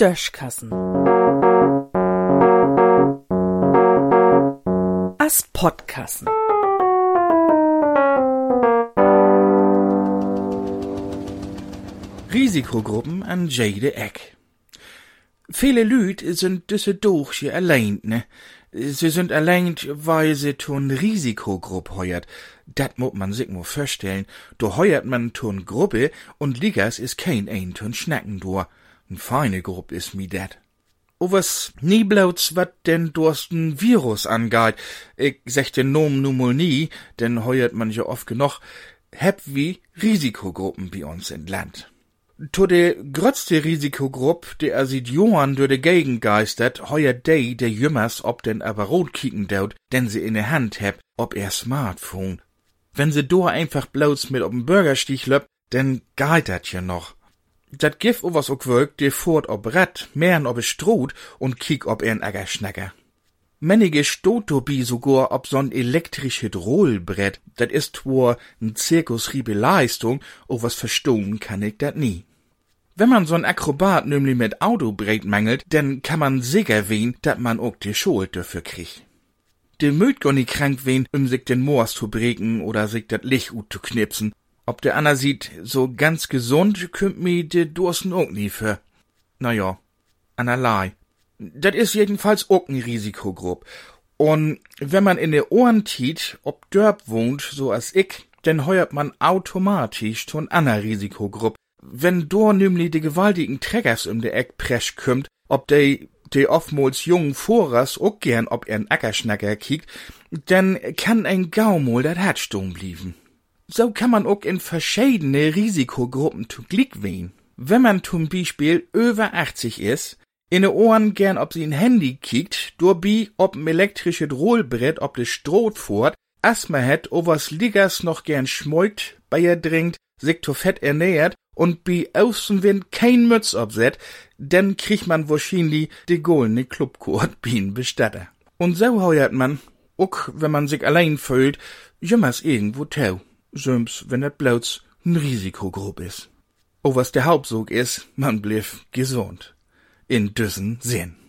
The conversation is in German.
Döschkassen. As Podkassen. Risikogruppen an jede Eck. Viele Lüd sind düsse Durchje allein, ne? Sie sind allein, weil sie tun Risikogruppe heuert. Dat muss man sich nur vorstellen. Do heuert man tun Gruppe und Ligas is kein ein tun Schnacken do. N feine Gruppe is mi dat. O was nie blauts wat denn dursten Virus angeht. Ich sech den mal nie, denn heuert man ja oft genug. Heb wie Risikogruppen bei uns in Land. To de grötzte Risikogrupp, der er sieht Johann durch de Gegend geistert, heuer de, der Jümmers, ob denn aber rot kicken daut, denn sie in der Hand heb, ob er Smartphone. Wenn sie do einfach bloß mit ob'n Bürgerstich löpp, denn geht dat ja noch. Dat gif o was ook wirkt, der fort ob Rett, mehren ob es Stroht und kiek ob er n Äger schnecker. Mennige Stotobi sogar ob so'n elektrisch Hydrolbrett, dat ist wohl n Zirkusriebe Leistung, o was verstohn kann ich dat nie. Wenn man so'n Akrobat nämlich mit Autobrett mangelt, dann kann man sicher wehen, dat man auch die Schuld dafür kriegt. De mögt gar nicht krank wen, um sich den Moors zu breken oder sich dat Licht ut zu knipsen. Ob der Anna sieht, so ganz gesund, kümmt mi de Dursten auch nie für. Na ja, anerlei. Dat is jedenfalls auch n Risikogrupp. Und wenn man in de Ohren tiet, ob Dörp wohnt, so als ich, denn heuert man automatisch zu n aner Risikogrupp. Wenn do nämlich de gewaltigen Trägers um de Eck presch kümmt, ob de de oftmals jungen Vorers auch gern ob er n Ackerschnacker kiekt, denn kann ein Gaumol dat Herz stumm blieben. So kann man auch in verschiedene Risikogruppen zu Glick wehen. Wenn man zum Beispiel über 80 ist, in de Ohren gern ob sie ein Handy kiekt, durchbi ob n elektrische Rollbrett ob de Stroh fort, Asthma het, was Liggers noch gern schmeugt, bei ihr dringt, sich zu fett ernährt und bi Außenwind kein Mütz obset, denn kriegt man wahrscheinlich de goldene Clubkurt bin bestatter. Und so heuert man, ook wenn man sich allein fühlt, jümmers irgendwo tau, söms wenn et bloß n Risikogrupp is. O was der Hauptsog is, man bliff gesund. In düssen Sinn.